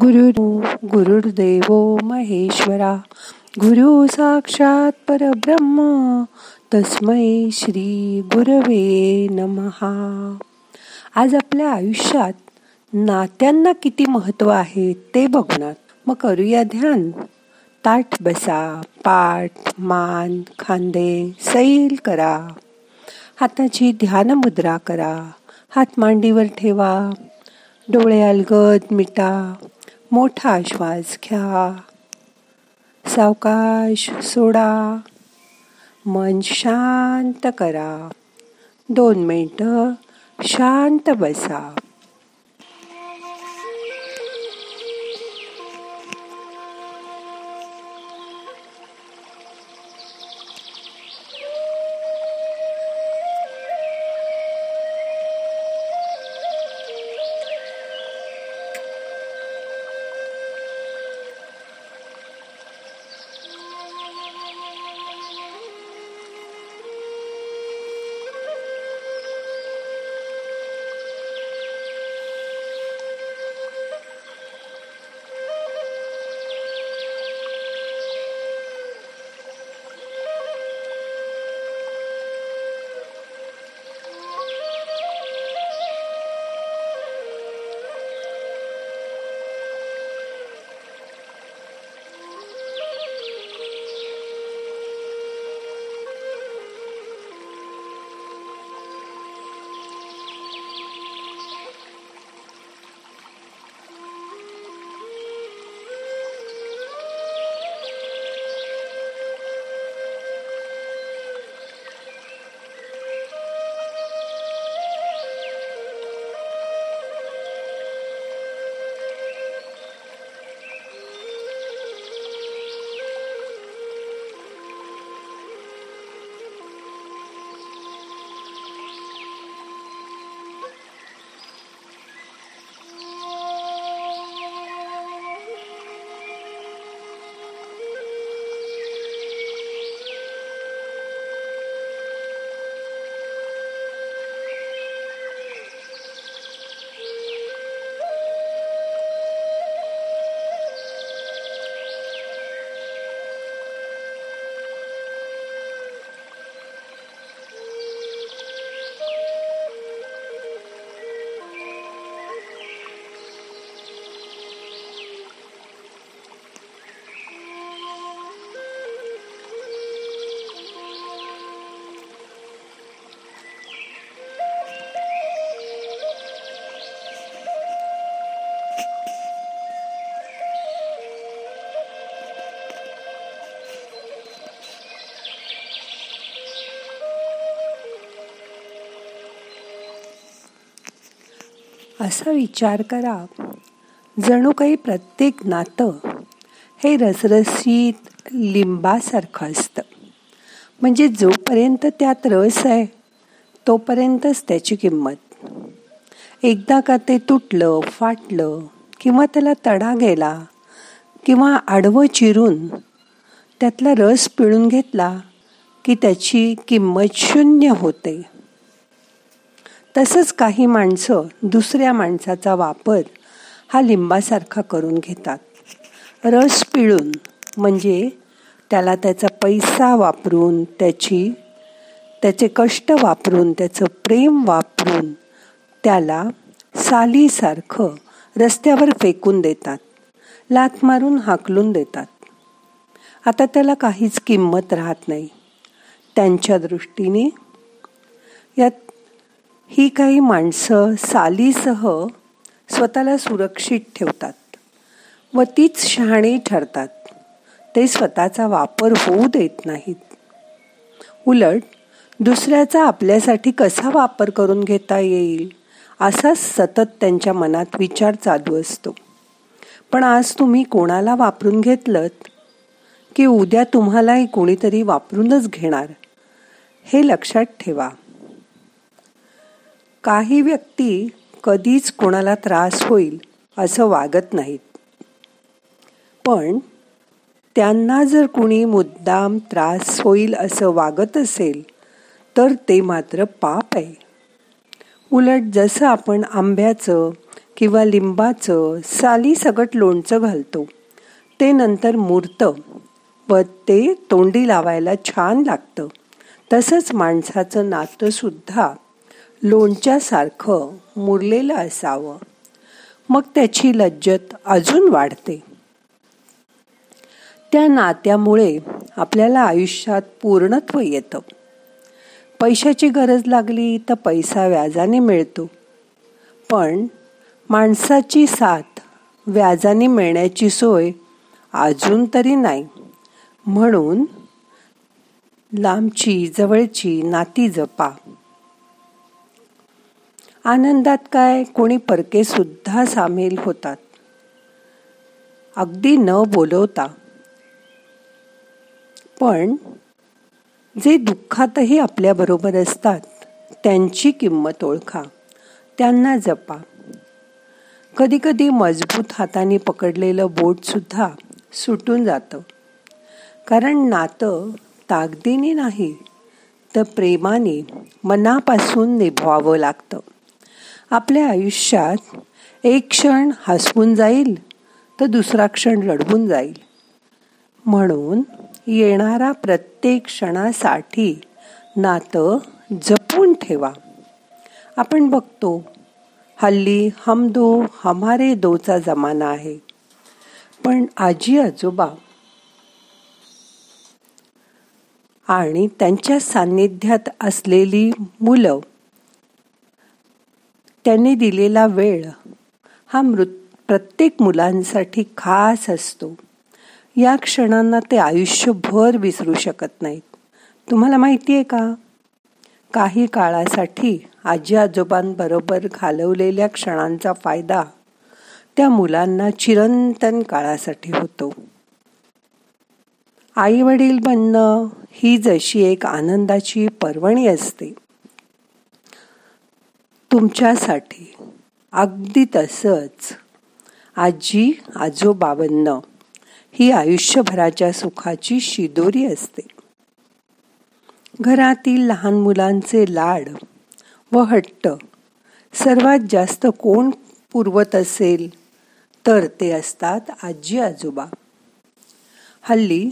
गुरु गुरुर्देव महेश्वरा. गुरु साक्षात परब्रह्म तस्मै श्री गुरवे नमहा. आज आपल्या आयुष्यात नात्यांना किती महत्त्व आहे ते बघणार. मग करूया ध्यान. ताठ बसा पाठ मान खांदे सैल करा. हाताची ध्यान मुद्रा करा. हात मांडीवर ठेवा. डोळे अलगद मिटा. मोठा श्वास घ्या. सावकाश सोडा. मन शांत करा. दोन मिनटं शांत बसा. असा विचार करा. जणू काही प्रत्येक नातं हे रसरसीत लिंबासारखं असतं. म्हणजे जोपर्यंत त्यात रस आहे तोपर्यंतच त्याची किंमत. एकदा का ते तुटलं फाटलं किंवा त्याला तडा गेला किंवा आडवं चिरून त्यातला रस पिळून घेतला की त्याची किंमत शून्य होते. तसंच काही माणसं दुसऱ्या माणसाचा वापर हा लिंबासारखा करून घेतात. रस पिळून म्हणजे त्याला त्याचा पैसा वापरून त्याची त्याचे कष्ट वापरून त्याचं प्रेम वापरून त्याला सालीसारखं रस्त्यावर फेकून देतात. लात मारून हाकलून देतात. आता त्याला काहीच किंमत राहत नाही. त्यांच्या दृष्टीने यात ही काही माणसं सालीसह स्वतःला सुरक्षित ठेवतात व तीच शहाणी ठरतात. ते स्वतःचा वापर होऊ देत नाहीत. उलट दुसऱ्याचा आपल्यासाठी कसा वापर करून घेता येईल असाच सतत त्यांच्या मनात विचार चालू असतो. पण आज तुम्ही कोणाला वापरून घेतलं की उद्या तुम्हालाही कोणीतरी वापरूनच घेणार? हे लक्षात ठेवा. काही व्यक्ती कधीच कोणाला त्रास होईल असं वागत नाहीत. पण त्यांना जर कुणी मुद्दाम त्रास होईल असं वागत असेल तर ते मात्र पाप आहे. उलट जसं आपण आंब्याचं किंवा लिंबाचं साली सगट लोणचं घालतो ते नंतर मुरतं व ते तोंडी लावायला छान लागतं. तसंच माणसाचं नातंसुद्धा लोणच्यासारखं मुरलेलं असावं. मग त्याची लज्जत अजून वाढते. त्या नात्यामुळे आपल्याला आयुष्यात पूर्णत्व येतं. पैशाची गरज लागली तर पैसा व्याजाने मिळतो. पण माणसाची साथ व्याजाने मिळण्याची सोय अजून तरी नाही. म्हणून लांबची जवळची नाती जपा. आनंदात काय? कोणी परके सुद्धा सामील होतात. अगदी न बोलवता. पण जे दुःखातही आपल्याबरोबर असतात त्यांची किंमत ओळखा. त्यांना जपा. कधीकधी मजबूत हाताने पकडलेलं बोटसुद्धा सुटून जातं. कारण नातं ताकदीने नाही तर प्रेमाने मनापासून निभवावं लागतं. आपल्या आयुष्यात एक क्षण हसवून जाईल तर दुसरा क्षण रडवून जाईल. म्हणून येणारा प्रत्येक क्षणासाठी नातं जपून ठेवा. आपण बघतो हल्ली हम दो हमारे दोचा जमाना आहे. पण आजी आजोबा आणि त्यांच्या सान्निध्यात असलेली मुलं त्यांनी दिलेला वेळ हा मृत प्रत्येक मुलांसाठी खास असतो. या क्षणांना ते आयुष्यभर विसरू शकत नाहीत. तुम्हाला माहिती आहे का? काही काळासाठी आजी आजोबांबरोबर घालवलेल्या क्षणांचा फायदा त्या मुलांना चिरंतन काळासाठी होतो. आई वडील बनणं ही जशी एक आनंदाची पर्वणी असते तुमच्यासाठी. अगदी तसंच. आजी आजोबावन्न ही आयुष्यभराच्या सुखाची शिदोरी असते. घरातील लहान मुलांचे लाड व हट्ट सर्वात जास्त कोण पुरवत असेल तर ते असतात आजी आजोबा. हल्ली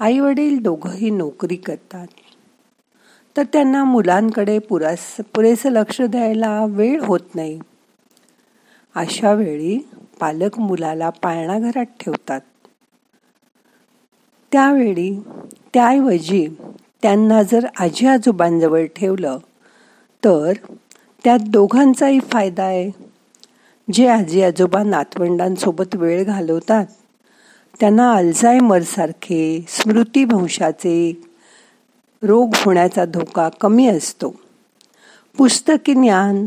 आईवडील दोघंही नोकरी करतात. तर त्यांना मुलांकडे पुरास पुरेसं लक्ष द्यायला वेळ होत नाही. अशा वेळी पालक मुलाला पाळणाघरात ठेवतात. त्यावेळी त्याऐवजी त्यांना जर आजी आजोबांजवळ ठेवलं तर त्यात दोघांचाही फायदा आहे. जे आजी आजोबा नातवंडांसोबत वेळ घालवतात त्यांना अल्झायमरसारखे स्मृतीभंशाचे रोग होण्याचा धोका कमी असतो. पुस्तकी ज्ञान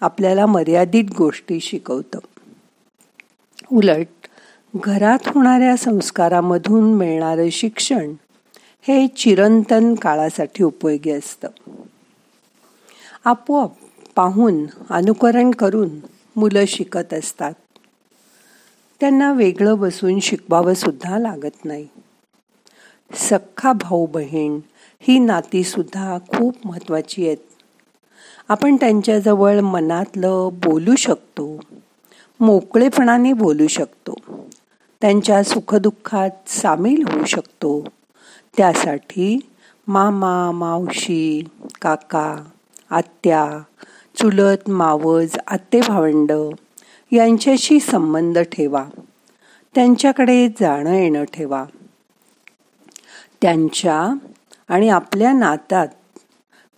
आपल्याला मर्यादित गोष्टी शिकवतं. उलट घरात होणाऱ्या संस्कारामधून मिळणारं शिक्षण हे चिरंतन काळासाठी उपयोगी असतं. आपोआप पाहून अनुकरण करून मुलं शिकत असतात. त्यांना वेगळं बसून शिकवावं सुद्धा लागत नाही. सख्खा भाऊ बहीण ही नातीसुद्धा खूप महत्त्वाची आहेत. आपण त्यांच्याजवळ मनातलं बोलू शकतो मोकळेपणाने बोलू शकतो त्यांच्या सुखदुःखात सामील होऊ शकतो. त्यासाठी मामा मावशी काका आत्या चुलत मावज आत्ते भावंड यांच्याशी संबंध ठेवा. त्यांच्याकडे जाणं येणं ठेवा. त्यांच्या आणि आपल्या नातात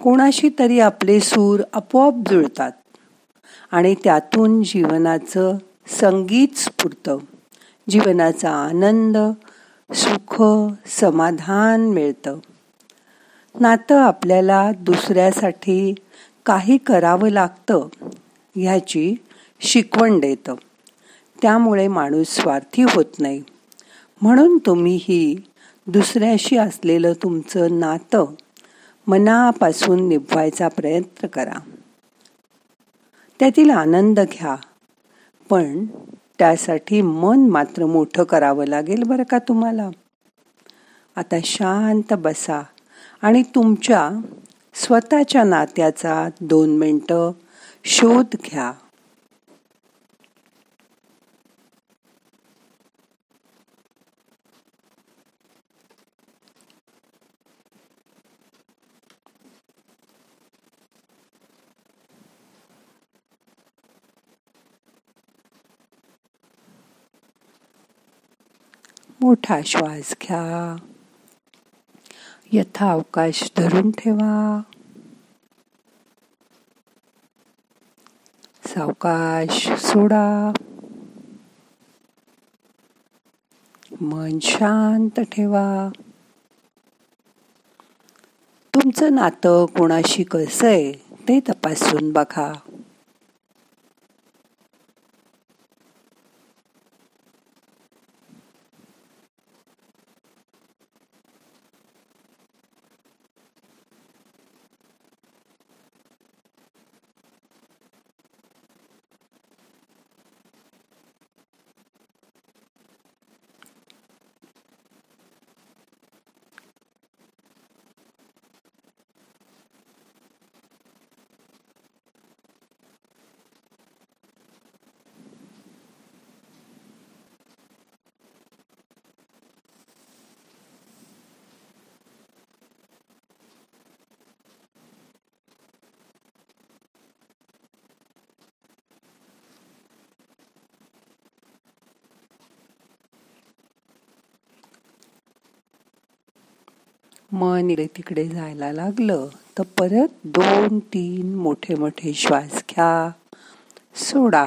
कोणाशी तरी आपले सूर आपोआप जुळतात. आणि त्यातून जीवनाचं संगीत स्फुरतं जीवनाचा आनंद सुख समाधान मिळतं. नातं आपल्याला दुसऱ्यासाठी काही करावं लागतं ह्याची शिकवण देतं. त्यामुळे माणूस स्वार्थी होत नाही. म्हणून तुम्हीही दुसऱ्याशी असलेलं तुमचं नातं मनापासून निभवायचा प्रयत्न करा. त्यातील आनंद घ्या. पण त्यासाठी मन मात्र मोठं करावं लागेल बरं का तुम्हाला? आता शांत बसा आणि तुमच्या स्वतःच्या नात्याचा दोन मिनटं शोध घ्या. मोठा श्वास घ्या. यथा अवकाश धरून ठेवा. सावकाश सोडा. मन शांत ठेवा. तुमचं नातं कोणाशी कसं आहे ते तपासून बघा. मन इकडे तिकडे जायला लागलं तर परत दोन तीन मोठे मोठे श्वास घ्या. सोडा.